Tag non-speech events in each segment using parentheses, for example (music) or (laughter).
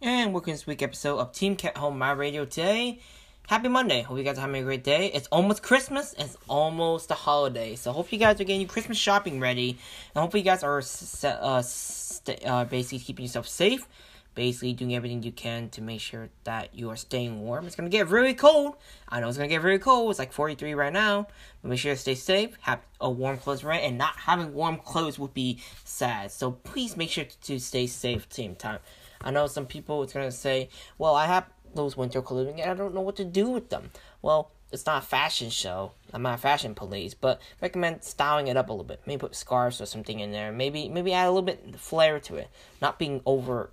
And welcome to this week episode of Team Cat Home My Radio today. Happy Monday. Hope you guys are having a great day. It's almost Christmas. It's almost the holiday. So hope you guys are getting your Christmas shopping ready. And hope you guys are uh, st- uh, basically keeping yourself safe. Basically doing everything you can to make sure that you are staying warm. It's gonna get really cold. I know it's gonna get really cold. It's like 43 right now. But make sure to stay safe. Have a warm clothes right, and not having warm clothes would be sad. So please make sure to stay safe same time. I know some people it's gonna say, "Well, I have those winter clothing and I don't know what to do with them." Well, it's not a fashion show. I'm not a fashion police, but recommend styling it up a little bit. Maybe put scarves or something in there. Maybe maybe add a little bit flair to it. Not being over,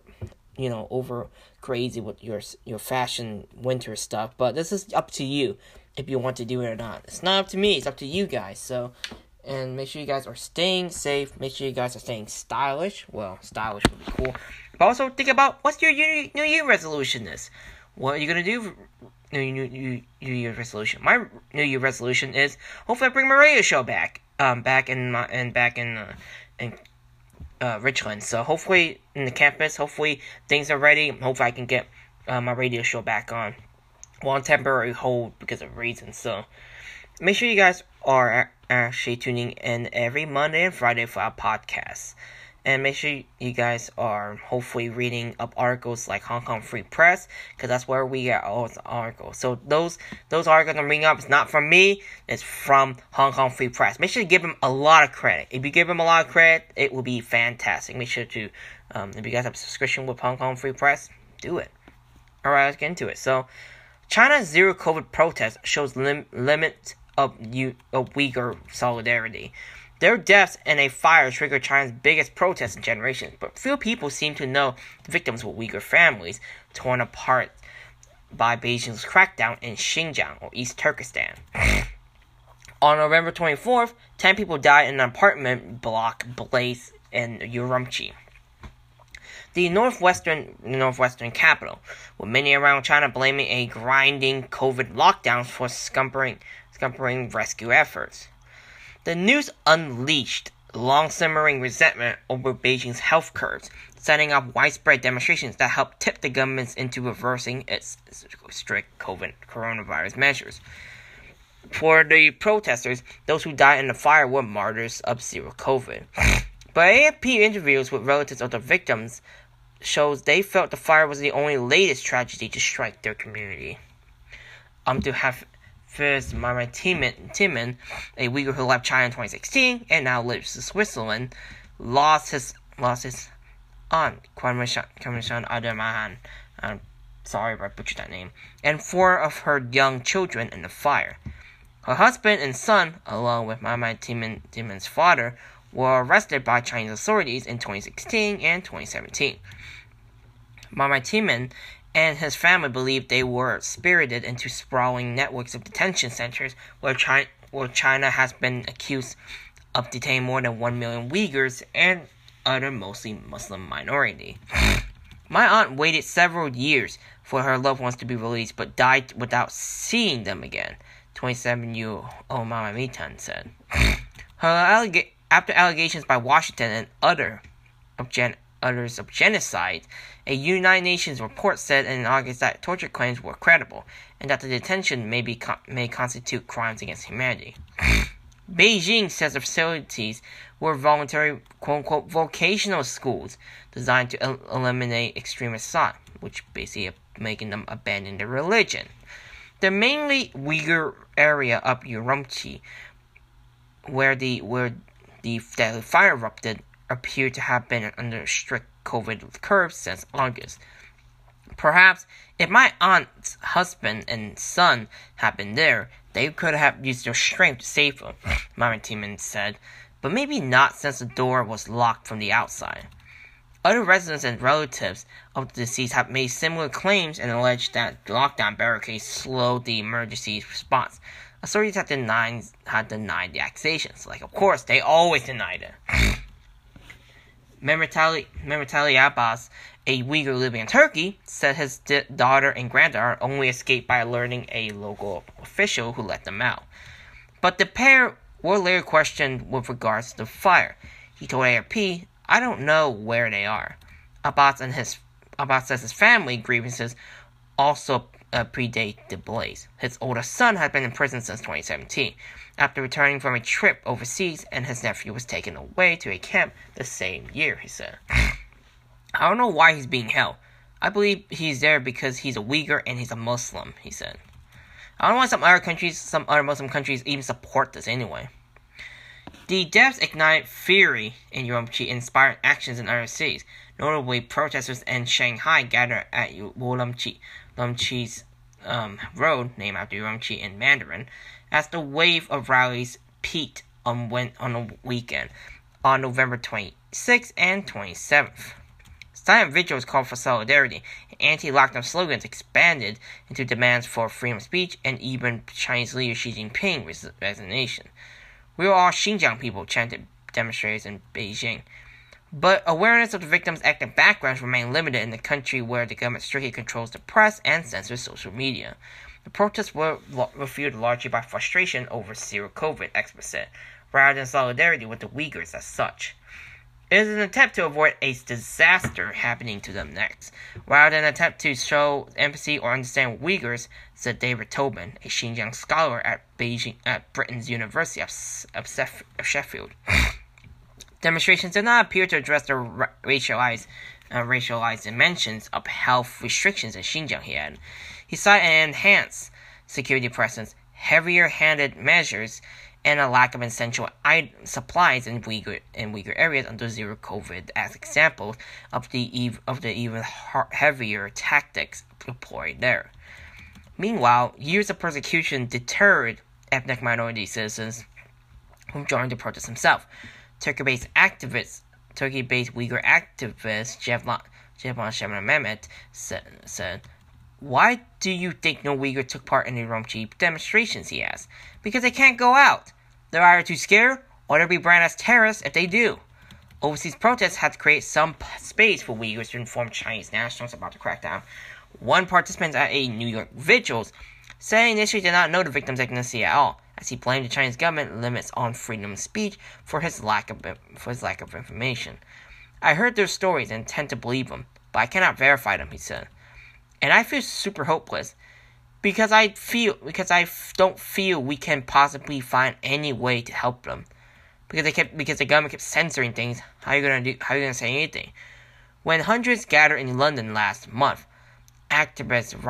you know, over crazy with your your fashion winter stuff. But this is up to you if you want to do it or not. It's not up to me. It's up to you guys. So and make sure you guys are staying safe. Make sure you guys are staying stylish. Well, stylish would be cool. But also think about what's your New Year resolution is. What are you gonna do? New New New Year resolution. My New Year resolution is hopefully I bring my radio show back. Um, back in my and back in uh, in uh, Richland. So hopefully in the campus, hopefully things are ready. Hopefully I can get uh, my radio show back on. Well, on temporary hold because of reasons. So make sure you guys are actually tuning in every Monday and Friday for our podcasts. And make sure you guys are hopefully reading up articles like Hong Kong Free Press, because that's where we get all the articles. So those those articles I'm reading up is not from me; it's from Hong Kong Free Press. Make sure you give them a lot of credit. If you give them a lot of credit, it will be fantastic. Make sure to, um, if you guys have a subscription with Hong Kong Free Press, do it. All right, let's get into it. So, China's zero COVID protest shows lim- limit of, U- of Uyghur solidarity. Their deaths in a fire triggered China's biggest protest in generations, but few people seem to know the victims were Uyghur families torn apart by Beijing's crackdown in Xinjiang or East Turkestan. (sniffs) On November 24th, 10 people died in an apartment block blaze in Urumqi the northwestern northwestern capital, with many around China blaming a grinding COVID lockdown for scumpering, scumpering rescue efforts. The news unleashed long simmering resentment over Beijing's health curbs, setting up widespread demonstrations that helped tip the government into reversing its strict COVID coronavirus measures. For the protesters, those who died in the fire were martyrs of zero COVID. (laughs) But AFP interviews with relatives of the victims shows they felt the fire was the only latest tragedy to strike their community. Um, to have first Mama Timin, Timin, a Uyghur who left China in 2016 and now lives in Switzerland, lost his lost his aunt, Kwanmishan Adamahan. I'm sorry if I butchered that name, and four of her young children in the fire. Her husband and son, along with Mama Timin, Timin's father, were arrested by Chinese authorities in 2016 and 2017. Mama Timin and his family believed they were spirited into sprawling networks of detention centers where China, where China has been accused of detaining more than 1 million Uyghurs and other mostly Muslim minority. (laughs) My aunt waited several years for her loved ones to be released but died without seeing them again, 27 year old Mama Mitan said. (laughs) Her after allegations by Washington and other of gen- others of genocide, a United Nations report said in August that torture claims were credible and that the detention may be con- may constitute crimes against humanity. (laughs) Beijing says the facilities were voluntary quote unquote vocational schools designed to el- eliminate extremist thought, which basically making them abandon their religion. The mainly Uyghur area of Urumqi, where the where the fire erupted, appeared to have been under strict COVID curbs since August. Perhaps if my aunt's husband and son had been there, they could have used their strength to save him, (laughs) Maritiman said, but maybe not since the door was locked from the outside. Other residents and relatives of the deceased have made similar claims and alleged that lockdown barricades slowed the emergency response. Authorities have denied, have denied the accusations. Like, of course, they always denied it. (laughs) Memetali Abbas, a Uyghur living in Turkey, said his daughter and granddaughter only escaped by alerting a local official who let them out. But the pair were later questioned with regards to the fire. He told ARP, I don't know where they are. Abbas and his Abbas says his family grievances also uh, predate the blaze. His oldest son had been in prison since 2017 after returning from a trip overseas, and his nephew was taken away to a camp the same year, he said. (laughs) I don't know why he's being held. I believe he's there because he's a Uyghur and he's a Muslim, he said. I don't know why some other countries, some other Muslim countries even support this anyway. The deaths ignited fury in Urumqi inspired actions in other cities. Notably, protesters in Shanghai gathered at Urumqi, Urumqi's um, road, named after Urumqi in Mandarin, as the wave of rallies peaked on, when, on the weekend on November 26th and 27th. Silent vigils called for solidarity, anti-lockdown slogans expanded into demands for freedom of speech and even Chinese leader Xi Jinping's resignation. We are all Xinjiang people, chanted demonstrators in Beijing. But awareness of the victims' active backgrounds remain limited in the country where the government strictly controls the press and censors social media. The protests were fueled largely by frustration over zero COVID, experts said, rather than solidarity with the Uyghurs as such. It is an attempt to avoid a disaster happening to them next, rather than an attempt to show empathy or understand Uyghurs, said David Tobin, a Xinjiang scholar at Beijing at Britain's University of, of Sheffield. Demonstrations did not appear to address the ra- racialized, uh, racialized dimensions of health restrictions in Xinjiang. He had, he cited an enhanced security presence, heavier-handed measures, and a lack of essential supplies in Uyghur in Uyghur areas under zero COVID as examples of the of the even heavier tactics deployed there. Meanwhile, years of persecution deterred ethnic minority citizens from joining the protest himself. Turkey-based activists, Turkey-based Uyghur activist Jevlan Jevlan Mehmet said, said why do you think no Uyghur took part in the Urumqi demonstrations? He asked. Because they can't go out. They're either too scared or they'll be branded as terrorists if they do. Overseas protests had to create some space for Uyghurs to inform Chinese nationals about the crackdown. One participant at a New York vigils said initially did not know the victim's ethnicity at all, as he blamed the Chinese government limits on freedom of speech for his lack of for his lack of information. I heard their stories and tend to believe them, but I cannot verify them, he said and I feel super hopeless because I feel because I don't feel we can possibly find any way to help them because they kept because the government kept censoring things. How are you gonna do? How are you gonna say anything? When hundreds gathered in London last month, activist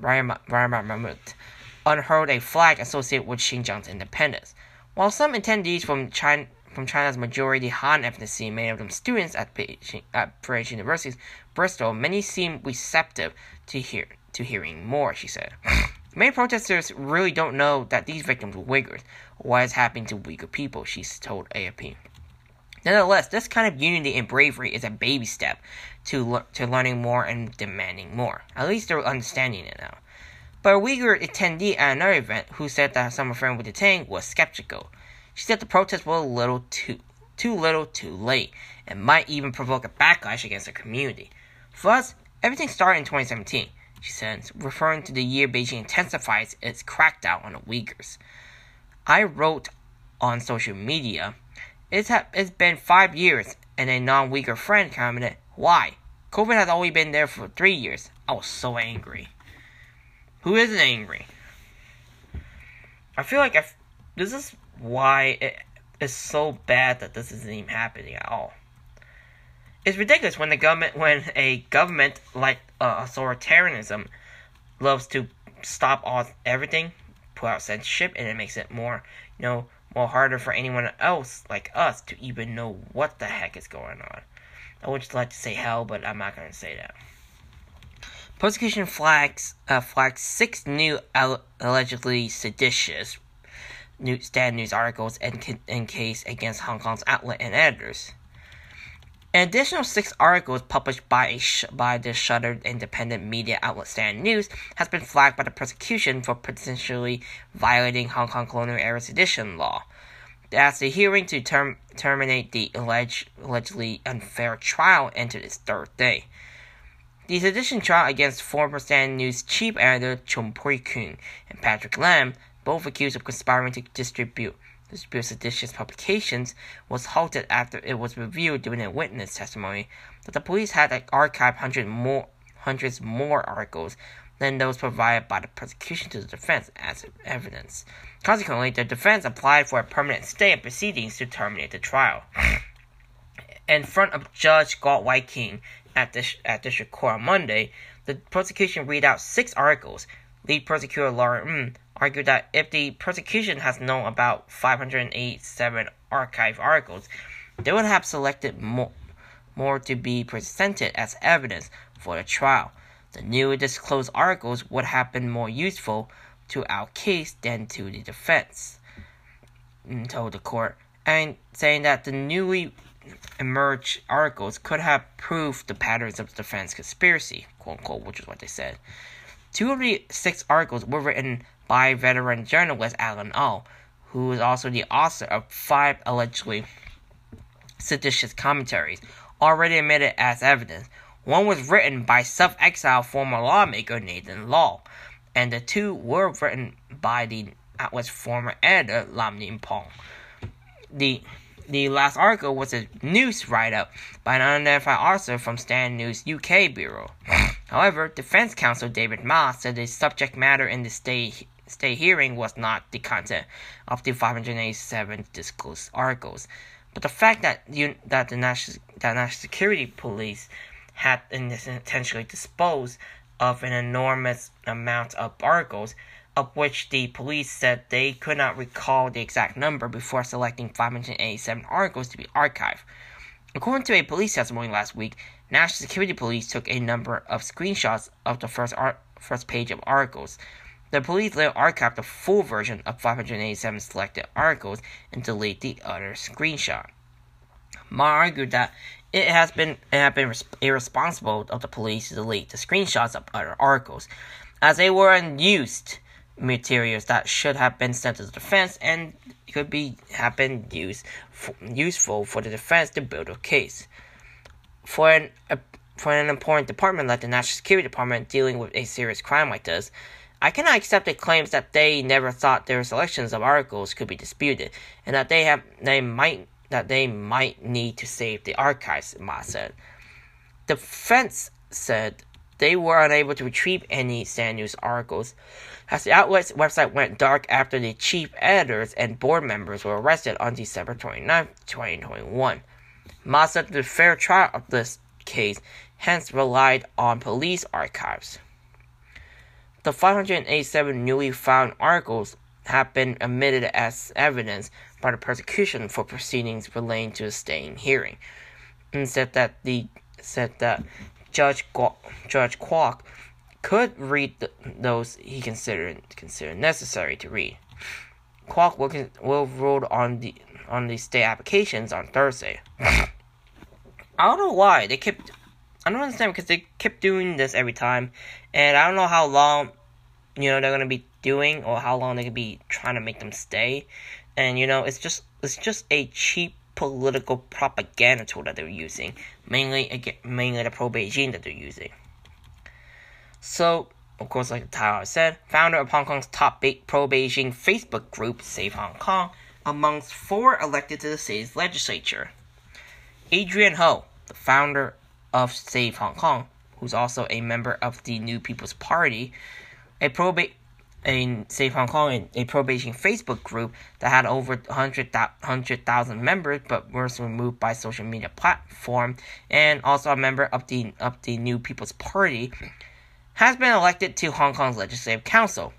Ryan Mahmoud unfurled a flag associated with Xinjiang's independence. While some attendees from China from China's majority Han ethnicity, many of them students at, Beijing, at British universities, Bristol, many seem receptive to hear to hearing more, she said. (clears throat) Many protesters really don't know that these victims were Uyghurs, what is happening to Uyghur people, she told AFP. Nonetheless, this kind of unity and bravery is a baby step to, le- to learning more and demanding more. At least they're understanding it now. But a Uyghur attendee at another event who said that her friends were detained was skeptical. She said the protests were a little too too little too late and might even provoke a backlash against the community. For us, everything started in 2017, she said, referring to the year Beijing intensifies its crackdown on the Uyghurs. I wrote on social media, it's, ha- it's been five years, and a non Uyghur friend commented, Why? COVID has always been there for three years. I was so angry. Who isn't angry? I feel like this is why it is so bad that this isn't even happening at all. It's ridiculous when the government, when a government like uh, authoritarianism loves to stop all everything, put out censorship, and it makes it more, you know, more harder for anyone else like us to even know what the heck is going on. I would just like to say hell, but I'm not to say that. Prosecution flags uh, flags six new al- allegedly seditious news, stand news articles in, in case against Hong Kong's outlet and editors. An additional six articles published by a sh- by the shuttered independent media outlet Stand News has been flagged by the prosecution for potentially violating Hong Kong colonial era sedition law. As the hearing to term- terminate the alleged, allegedly unfair trial entered its third day. The sedition trial against former Stand News chief editor Chung Pui Kuen and Patrick Lam, both accused of conspiring to distribute distribute seditious publications, was halted after it was revealed during a witness testimony that the police had archived more, hundreds more articles than those provided by the prosecution to the defense as evidence. Consequently, the defense applied for a permanent stay of proceedings to terminate the trial. In front of Judge Wai King at, the, at District Court on Monday, the prosecution read out six articles. Lead prosecutor Laura Ng argued that if the prosecution has known about 587 archive articles, they would have selected more, more to be presented as evidence for the trial. The newly disclosed articles would have been more useful to our case than to the defense, mm, told the court, and saying that the newly emerged articles could have proved the patterns of the defense conspiracy, quote unquote, which is what they said. Two of the six articles were written by veteran journalist Allan Au, who is also the author of five allegedly seditious commentaries, already admitted as evidence. One was written by self exiled former lawmaker Nathan Law, and the two were written by the outlet's former editor Lam Nim Pong. The the last article was a news write up by an unidentified author from Stand News UK Bureau. (sighs) However, defense counsel David Ma said the subject matter in the state state hearing was not the content of the 587 disclosed articles, but the fact that you, that the national that national security police had intentionally disposed of an enormous amount of articles, of which the police said they could not recall the exact number before selecting 587 articles to be archived. According to a police testimony last week, National Security Police took a number of screenshots of the first art, first page of articles. The police later archived the full version of 587 selected articles and deleted the other screenshot. Ma argued that it has been it had been irresponsible of the police to delete the screenshots of other articles, as they were unused materials that should have been sent to the defense and could be have been used useful for the defense to build a case. For an a, for an important department like the National Security Department dealing with a serious crime like this, I cannot accept the claims that they never thought their selections of articles could be disputed, and that they have they might that they might need to save the archives, Ma said. The defense said they were unable to retrieve any Stand News articles, as the outlet's website went dark after the chief editors and board members were arrested on December 29, 2021. Ma said the fair trial of this case hence relied on police archives. The 587 newly found articles have been admitted as evidence by the prosecution for proceedings relating to the staying hearing, and said that the said that Judge Gu- Judge Kwok could read the, those he considered considered necessary to read. Kwok will, will rule on the on the state applications on Thursday. I don't know why they kept. I don't understand because they kept doing this every time, and I don't know how long, you know, they're gonna be doing or how long they could be trying to make them stay, and you know, it's just it's just a cheap political propaganda tool that they're using, mainly again, mainly the pro Beijing that they're using. So, of course, like title said, founder of Hong Kong's top pro Beijing Facebook group, Save Hong Kong, amongst four elected to the city's legislature. Adrian Ho, the founder of Save Hong Kong, who's also a member of the New People's Party, a pro a Save Hong Kong, a pro Beijing Facebook group that had over 100,000 members but was removed by social media platform, and also a member of the of the New People's Party, has been elected to Hong Kong's Legislative Council.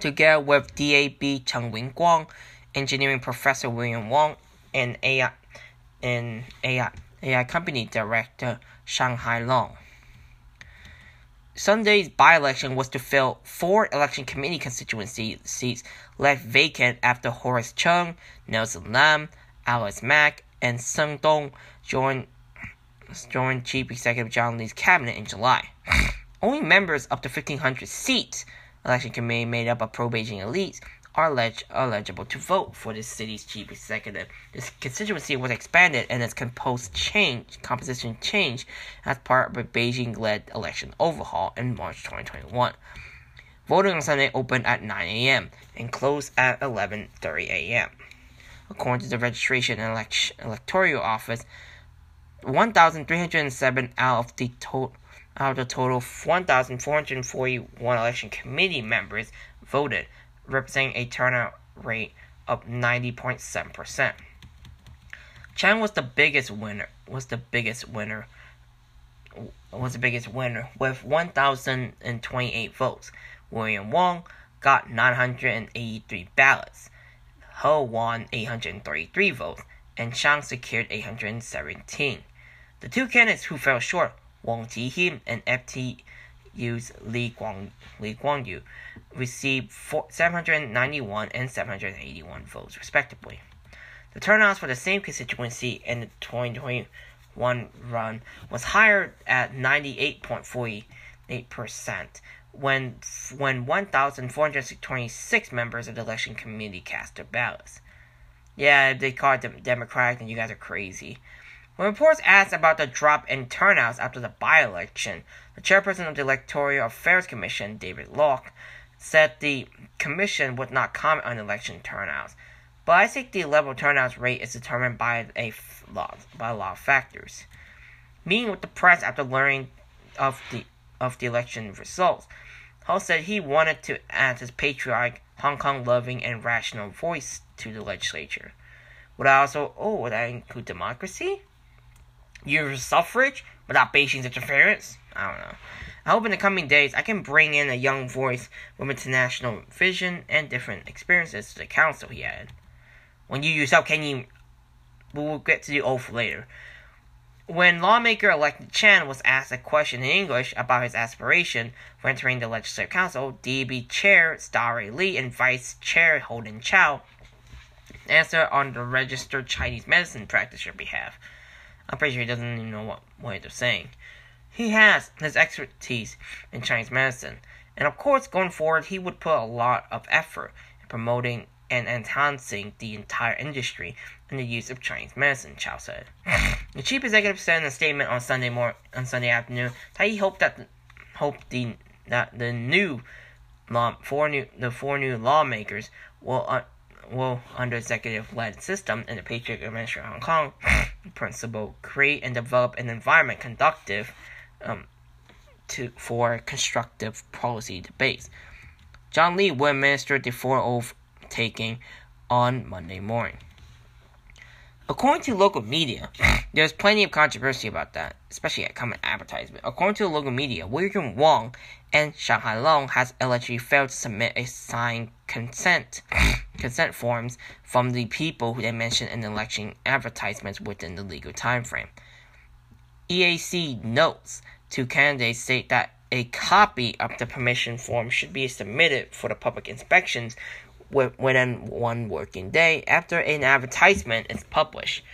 Together with DAB Cheng Wing Guang, engineering professor William Wong, and AI and AI AI company director Shang Hailong. Sunday's by-election was to fill four election committee constituency seats left vacant after Horace Cheung, Nelson Lam, Alice Mak, and Sun Dong joined joined Chief Executive John Lee's cabinet in July. (sniffs) Only members of the 1,500 seats election committee made up of pro-Beijing elites are leg- eligible to vote for the city's chief executive. This constituency was expanded and its composed change, composition changed as part of a Beijing-led election overhaul in March 2021. Voting on Sunday opened at 9 a.m. and closed at 11:30 a.m. According to the Registration and Elect- Electoral Office, 1,307 out of the total out of the total 1,441 election committee members voted, representing a turnout rate of 90.7%. Chang was the biggest winner. Was the biggest winner. Was the biggest winner with 1,028 votes. William Wong got 983 ballots. Ho won 833 votes, and Chang secured 817. The two candidates who fell short, Wang Jihim and FTU's Li, Guang, Li Guangyu, received 791 and 781 votes, respectively. The turnouts for the same constituency in the 2021 run was higher at 98.48%, when when 1,426 members of the election committee cast their ballots. Yeah, they call it Democratic, and you guys are crazy. When reports asked about the drop in turnouts after the by-election, the chairperson of the Electoral Affairs Commission, David Lok, said the commission would not comment on election turnouts. But I think the level of turnout rate is determined by a lot by a lot of factors. Meeting with the press after learning of the of the election results, Ho said he wanted to add his patriotic, Hong Kong loving, and rational voice to the legislature. Would I also, oh, would I include democracy? Use suffrage without Beijing's interference? I don't know. I hope in the coming days I can bring in a young voice with international vision and different experiences to the council, he added. When you yourself can you, we'll get to the oath later. When lawmaker elect Chan was asked a question in English about his aspiration for entering the Legislative Council, DB Chair Starry Lee and Vice Chair Holden Chow answered on the registered Chinese medicine practitioner behalf. I'm pretty sure he doesn't even know what, what they're saying. He has his expertise in Chinese medicine, and of course, going forward, he would put a lot of effort in promoting and enhancing the entire industry and the use of Chinese medicine, Chow said. the chief executive said in a statement on Sunday mor- on Sunday afternoon that he hoped that the, hoped the that the new law four new the four new lawmakers will uh, will under executive led system in the Patriot Administration of Hong Kong principle create and develop an environment conducive um, to for constructive policy debates. John Lee will administer the four oath taking on Monday morning. According to local media, (coughs) there's plenty of controversy about that, especially at common advertisement. According to local media, William Wong and Shang Hailong has allegedly failed to submit a signed consent (coughs) consent forms from the people who they mentioned in election advertisements within the legal time frame. EAC notes to candidates state that a copy of the permission form should be submitted for the public inspections within one working day after an advertisement is published.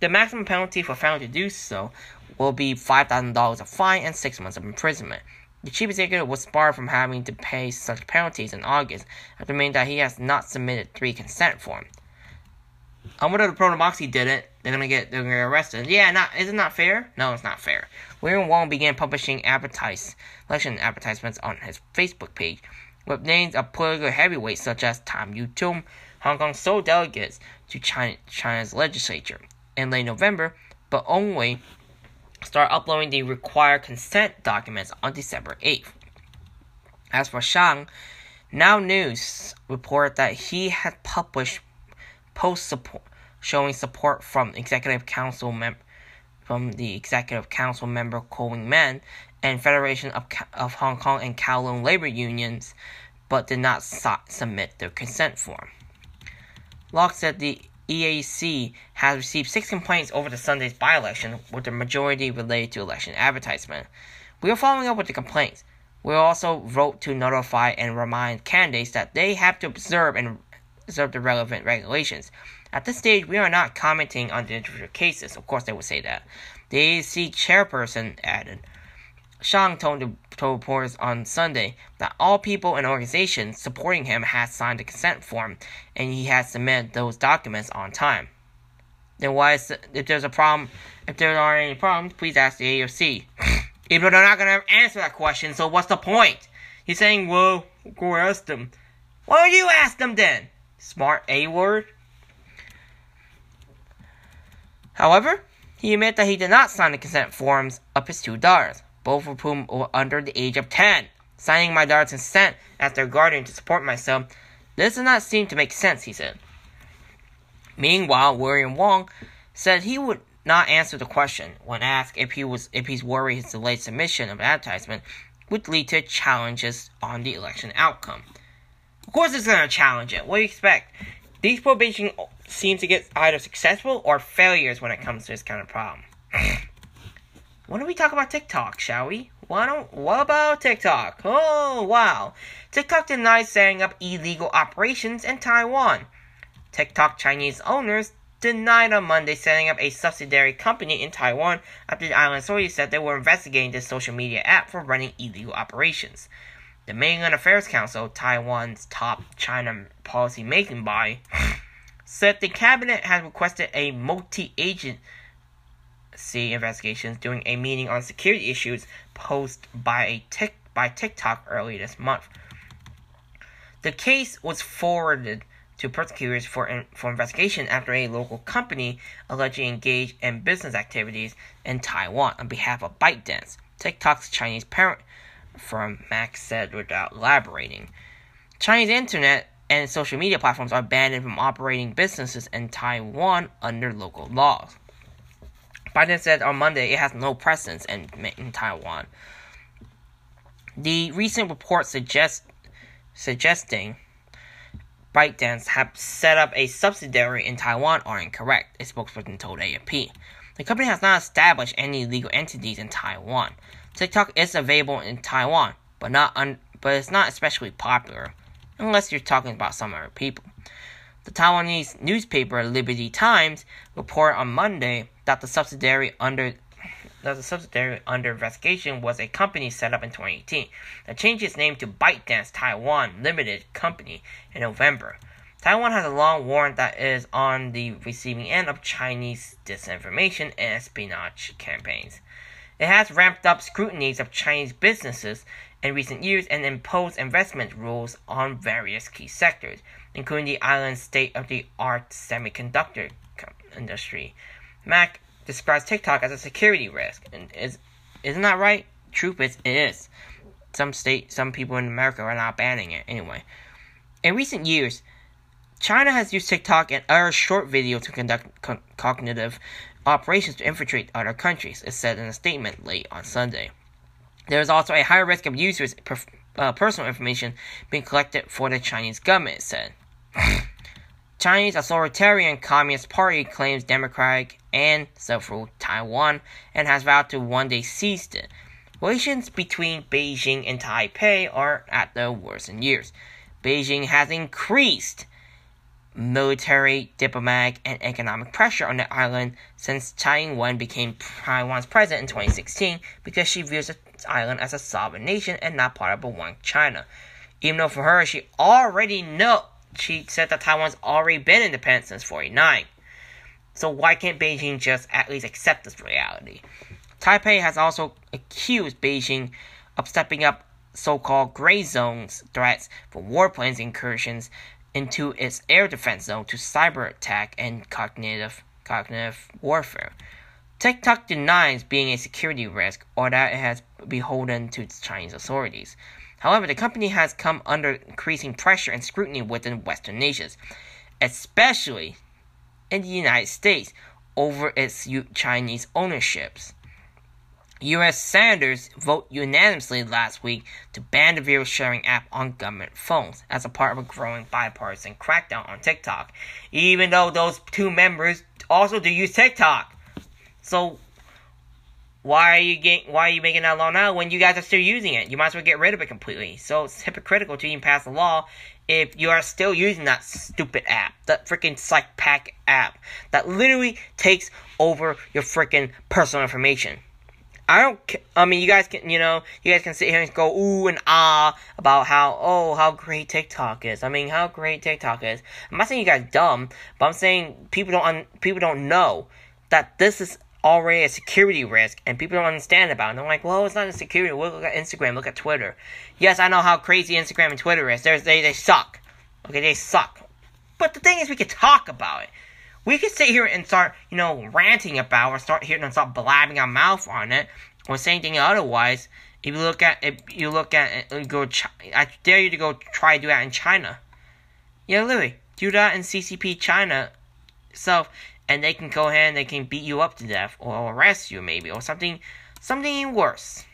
The maximum penalty for failing to do so will be $5,000 of fine and six months of imprisonment. The chief executive was barred from having to pay such penalties in August after admitting that he has not submitted three consent forms. I wonder if the Proto did it. They're gonna get they're gonna get arrested. Yeah, not is it not fair? No, it's not fair. William Wong began publishing advertise election advertisements on his Facebook page with names of political heavyweights such as Tam Yu Tum, Hong Kong sole delegates to China, China's legislature in late November, but only start uploading the required consent documents on December 8th. As for Shang, Now News reported that he had published post support showing support from Executive Council mem- from the Executive Council member Ko Man and Federation of, of Hong Kong and Kowloon labor unions, but did not submit their consent form. Lok said the EAC has received six complaints over the Sunday's by election, with the majority related to election advertisement. We are following up with the complaints. We also wrote to notify and remind candidates that they have to observe and observe the relevant regulations. At this stage, we are not commenting on the individual cases. Of course, they would say that. The AAC chairperson added. Shang told, the, told reporters on Sunday that all people and organizations supporting him had signed the consent form and he had submitted those documents on time. Then why is if there's a problem, if there are any problems, please ask the AOC. (sniffs) Even though they're not gonna answer that question, so what's the point? He's saying, well, go ask them. Why don't you ask them then? Smart A word. However, he admitted that he did not sign the consent forms of his two daughters both of whom were under the age of 10. Signing my daughter's consent as their guardian to support myself, this does not seem to make sense, he said. Meanwhile, William Wong said he would not answer the question when asked if he was if he's worried his delayed submission of advertisement would lead to challenges on the election outcome. Of course, it's going to challenge it. What do you expect? These probation seem to get either successful or failures when it comes to this kind of problem. (clears throat) Why don't we talk about TikTok, shall we? Why don't what about TikTok? Oh wow. TikTok denies setting up illegal operations in Taiwan. TikTok Chinese owners denied on Monday setting up a subsidiary company in Taiwan after the island authorities said they were investigating the social media app for running illegal operations. The Mainland Affairs Council, Taiwan's top China policy making body, (sniffs) said the cabinet has requested a multi agent C investigations during a meeting on security issues posed by a tic- by TikTok early this month. The case was forwarded to prosecutors for, in, for investigation after a local company allegedly engaged in business activities in Taiwan on behalf of ByteDance, TikTok's Chinese parent firm, Max said without elaborating. Chinese internet and social media platforms are banned from operating businesses in Taiwan under local laws. Biden said on Monday it has no presence in, in Taiwan. The recent report suggests suggesting ByteDance have set up a subsidiary in Taiwan are incorrect, a spokesperson told AFP. The company has not established any legal entities in Taiwan. TikTok is available in Taiwan, but not un- but it's not especially popular, unless you're talking about some other people. The Taiwanese newspaper Liberty Times reported on Monday that the subsidiary under that the subsidiary under investigation was a company set up in 2018 that changed its name to ByteDance Taiwan Limited Company in November. Taiwan has a long warrant that is on the receiving end of Chinese disinformation and espionage campaigns. It has ramped up scrutinies of Chinese businesses in recent years and imposed investment rules on various key sectors, including the island's state of the art semiconductor industry. MAC describes TikTok as a security risk, and is isn't that right? Truth is, it is. Some state, some people in America are not banning it anyway. In recent years, China has used TikTok and other short video to conduct co- cognitive operations to infiltrate other countries, it said in a statement late on Sunday. There is also a higher risk of users' per- uh, personal information being collected for the Chinese government, it said. (laughs) Chinese authoritarian Communist Party claims democratic and self-rule Taiwan and has vowed to one day seize it. Relations between Beijing and Taipei are at their worst in years. Beijing has increased military, diplomatic, and economic pressure on the island since Tsai Ing-wen became Taiwan's president in 2016 because she views the island as a sovereign nation and not part of a one China. Even though for her, she already know she said that Taiwan's already been independent since 49. So why can't Beijing just at least accept this reality? Taipei has also accused Beijing of stepping up so-called gray zones threats for warplanes incursions into its air defense zone to cyber attack and cognitive cognitive warfare. TikTok denies being a security risk or that it has beholden to Chinese authorities. However, the company has come under increasing pressure and scrutiny within Western nations, especially in the United States, over its Chinese ownerships. U.S. senators vote unanimously last week to ban the video sharing app on government phones as a part of a growing bipartisan crackdown on TikTok, even though those two members also do use TikTok. So, why are you getting, why are you making that law now when you guys are still using it? You might as well get rid of it completely. So it's hypocritical to even pass a law if you are still using that stupid app, that freaking Psych Pack app that literally takes over your freaking personal information. I don't. I mean, you guys can, you know, you guys can sit here and go ooh and ah about how oh how great TikTok is. I mean, how great TikTok is. I'm not saying you guys dumb, but I'm saying people don't un, people don't know that this is already a security risk, and people don't understand about it. And they're like, well, it's not a security. We'll Look at Instagram. Look at Twitter. Yes, I know how crazy Instagram and Twitter is. There's, they they suck. Okay, they suck. But the thing is, we can talk about it we could sit here and start, you know, ranting about or start here and start blabbing our mouth on it or saying anything otherwise. If you look at, if you look at, you go, I dare you to go try to do that in China. Yeah, literally, do that in CCP China itself, and they can go ahead and they can beat you up to death or arrest you maybe or something, something worse.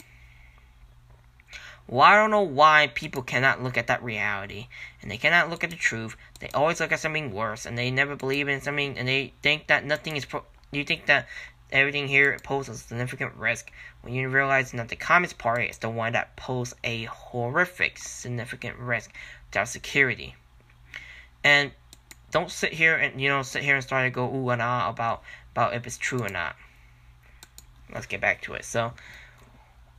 Well, I don't know why people cannot look at that reality and they cannot look at the truth. They always look at something worse and they never believe in something and they think that nothing is. Pro- you think that everything here poses a significant risk when you realize that the Communist Party is the one that poses a horrific, significant risk to our security. And don't sit here and you know sit here and start to go ooh and ah about about if it's true or not. Let's get back to it. So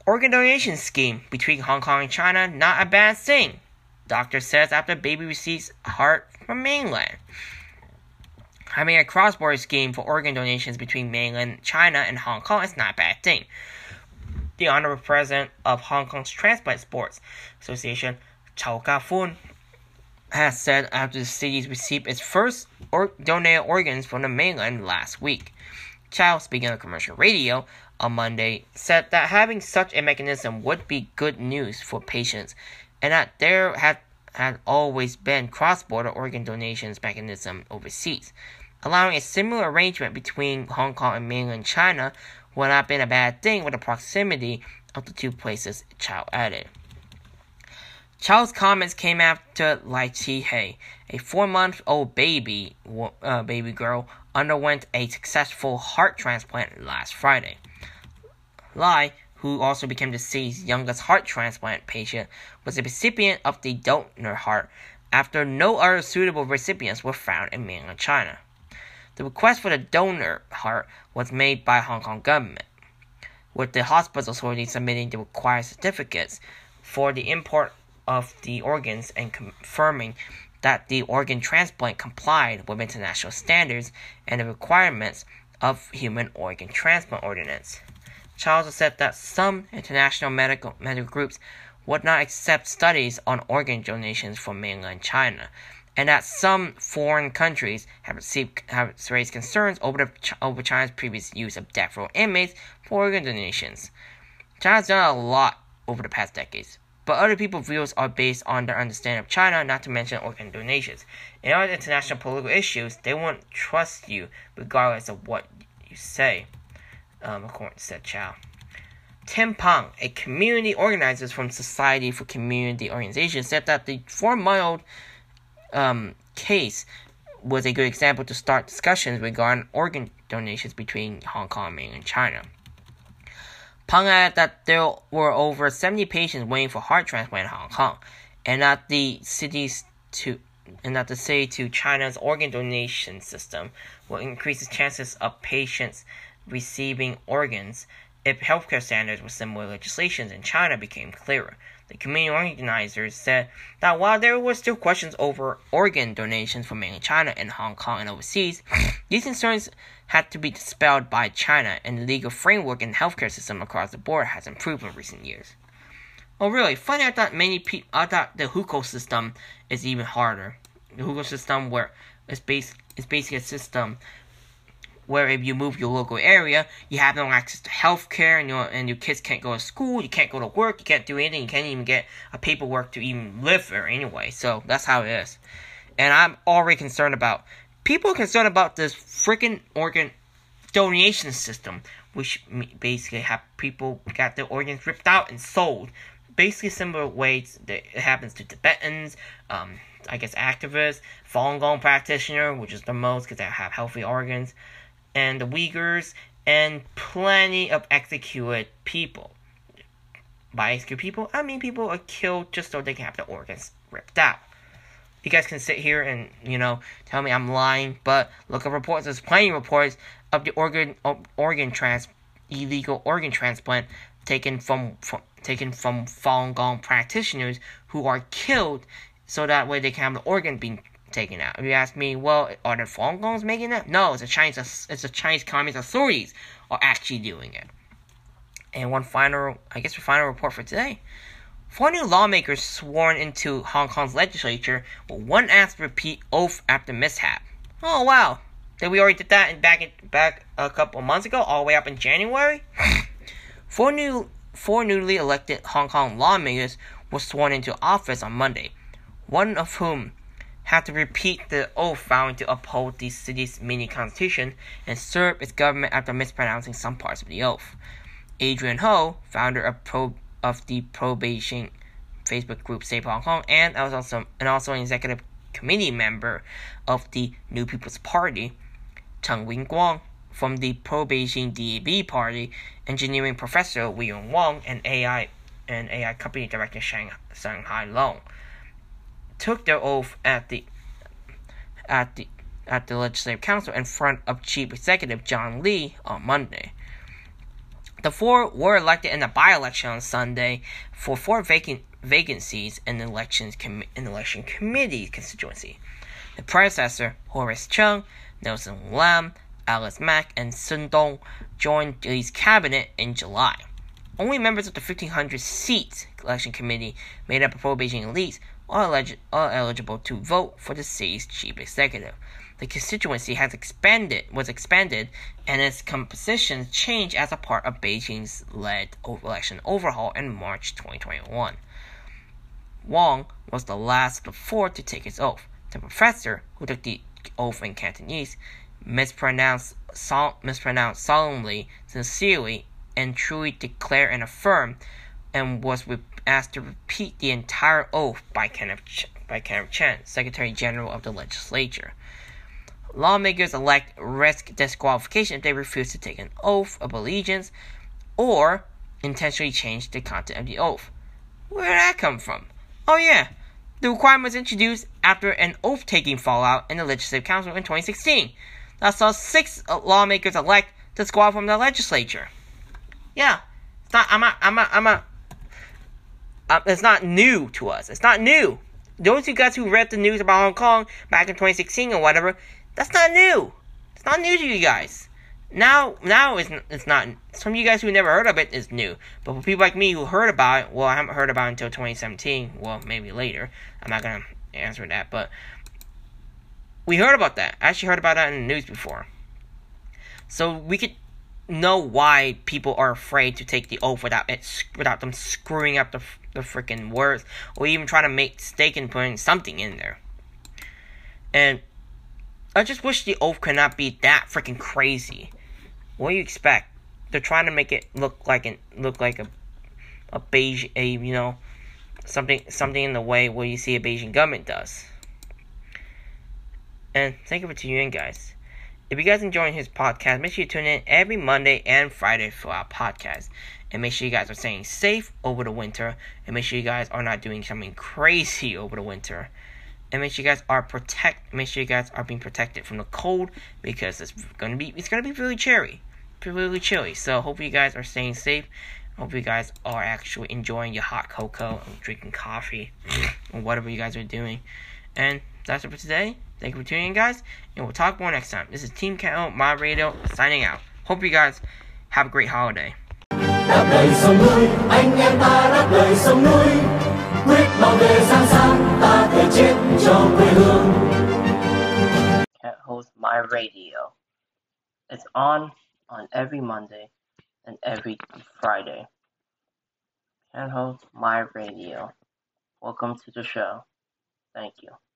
Organ donation scheme between Hong Kong and China, not a bad thing. Doctor says after baby receives heart from mainland. Having a cross-border scheme for organ donations between mainland China and Hong Kong is not a bad thing. The Honorable President of Hong Kong's Transplant Sports Association, Chow Ka-fun, has said after the city received its first or- donated organs from the mainland last week. Chow, speaking on commercial radio, on Monday said that having such a mechanism would be good news for patients and that there had, had always been cross-border organ donations mechanism overseas. Allowing a similar arrangement between Hong Kong and mainland China would not have been a bad thing with the proximity of the two places, Chow added. Chow's comments came after Lai Chi-hei, a four-month-old baby, uh, baby girl, underwent a successful heart transplant last Friday. Lai, who also became the city's youngest heart transplant patient, was a recipient of the donor heart after no other suitable recipients were found in mainland China. The request for the donor heart was made by Hong Kong government, with the hospital authority submitting the required certificates for the import of the organs and confirming that the organ transplant complied with international standards and the requirements of human organ transplant ordinance. Charles said that some international medical medical groups would not accept studies on organ donations from mainland China, and that some foreign countries have received have raised concerns over the, over China's previous use of death row inmates for organ donations. China's done a lot over the past decades, but other people's views are based on their understanding of China, not to mention organ donations. In other international political issues, they won't trust you regardless of what you say um, according to said Chow. Tim Pang, a community organizer from Society for Community Organization, said that the four-month um, case was a good example to start discussions regarding organ donations between Hong Kong and China. Pang added that there were over 70 patients waiting for heart transplant in Hong Kong, and that the cities to and that the city to China's organ donation system will increase the chances of patients receiving organs if healthcare standards with similar legislations in China became clearer. The community organizers said that while there were still questions over organ donations from mainland China and Hong Kong and overseas, (sniffs) these concerns had to be dispelled by China, and the legal framework and healthcare system across the board has improved in recent years. Oh, really? Funny, I thought many people, I thought the hukou system is even harder. The hukou system, where it's, base, it's basically a system where if you move your local area, you have no access to healthcare, and your and your kids can't go to school, you can't go to work, you can't do anything, you can't even get a paperwork to even live there anyway. So that's how it is. And I'm already concerned about people are concerned about this freaking organ donation system, which basically have people got their organs ripped out and sold. Basically, similar ways that it happens to Tibetans, um, I guess activists, Falun Gong practitioner, which is the most because they have healthy organs and the Uyghurs and plenty of executed people. By executed people, I mean people are killed just so they can have their organs ripped out. You guys can sit here and you know tell me I'm lying, but look up reports. There's plenty of reports of the organ organ trans illegal organ transplant taken from, from taken from Falun Gong practitioners who are killed so that way they can have the organ being taken out. If you ask me, well, are the Falun Gongs making that? No, it's the Chinese it's the Chinese Communist authorities are actually doing it. And one final, I guess, the final report for today. Four new lawmakers sworn into Hong Kong's legislature will one asked to repeat oath after mishap. Oh wow, did we already did that in back in, back a couple months ago, all the way up in January? (sighs) four new four newly elected Hong Kong lawmakers were sworn into office on Monday, one of whom had to repeat the oath vowing to uphold the city's mini constitution and serve its government after mispronouncing some parts of the oath. Adrian Ho, founder of, Pro, of the Pro Beijing Facebook group Save Hong Kong, and also and also an executive committee member of the New People's Party, Cheng Wing Guang, from the Pro Beijing DAB Party, engineering professor William Wong, and AI and AI company director Shang, Shanghai Long took their oath at the at the at the Legislative Council in front of Chief Executive John Lee on Monday. The four were elected in a by-election on Sunday for four vacant vacancies in the elections com- in the election committee constituency. The predecessor, Horace Cheung, Nelson Lam, Alice Mak, and Sun Dong joined Lee's cabinet in July. Only members of the 1500 seat election committee made up of pro-Beijing elites are, elig- are eligible to vote for the city's chief executive. The constituency has expanded was expanded and its composition changed as a part of Beijing's led election overhaul in March 2021. Wong was the last of the four to take his oath. The professor, who took the oath in Cantonese, mispronounced, sol- mispronounced solemnly, sincerely, and truly declare and affirm, and was re- asked to repeat the entire oath by Kenneth, Ch- by Kenneth Secretary General of the Legislature. Lawmakers elect risk disqualification if they refuse to take an oath of allegiance or intentionally change the content of the oath. Where did that come from? Oh, yeah. The requirement was introduced after an oath taking fallout in the Legislative Council in 2016 that saw six lawmakers elect disqualified from the legislature. Yeah, it's not. I'm not. I'm not. I'm not. Uh, it's not new to us. It's not new. Those of you guys who read the news about Hong Kong back in 2016 or whatever, that's not new. It's not new to you guys. Now, now it's, it's not. Some of you guys who never heard of it is new. But for people like me who heard about it, well, I haven't heard about it until 2017. Well, maybe later. I'm not gonna answer that, but we heard about that. I actually heard about that in the news before. So we could know why people are afraid to take the oath without it without them screwing up the the freaking words or even trying to make mistake and putting something in there. And I just wish the oath could not be that freaking crazy. What do you expect? They're trying to make it look like an look like a a beige a you know something something in the way where you see a Beijing government does. And thank you for tuning in, guys. If you guys enjoying his podcast, make sure you tune in every Monday and Friday for our podcast. And make sure you guys are staying safe over the winter. And make sure you guys are not doing something crazy over the winter. And make sure you guys are protect. Make sure you guys are being protected from the cold because it's gonna be it's gonna be really chilly, really chilly. So hope you guys are staying safe. Hope you guys are actually enjoying your hot cocoa and drinking coffee or whatever you guys are doing. And that's it for today. Thank you for tuning in, guys, and we'll talk more next time. This is Team Cat My Radio signing out. Hope you guys have a great holiday. quyết bảo vệ sáng sáng ta cho quê Cat host My Radio. It's on on every Monday and every Friday. Cat host My Radio. Welcome to the show. Thank you.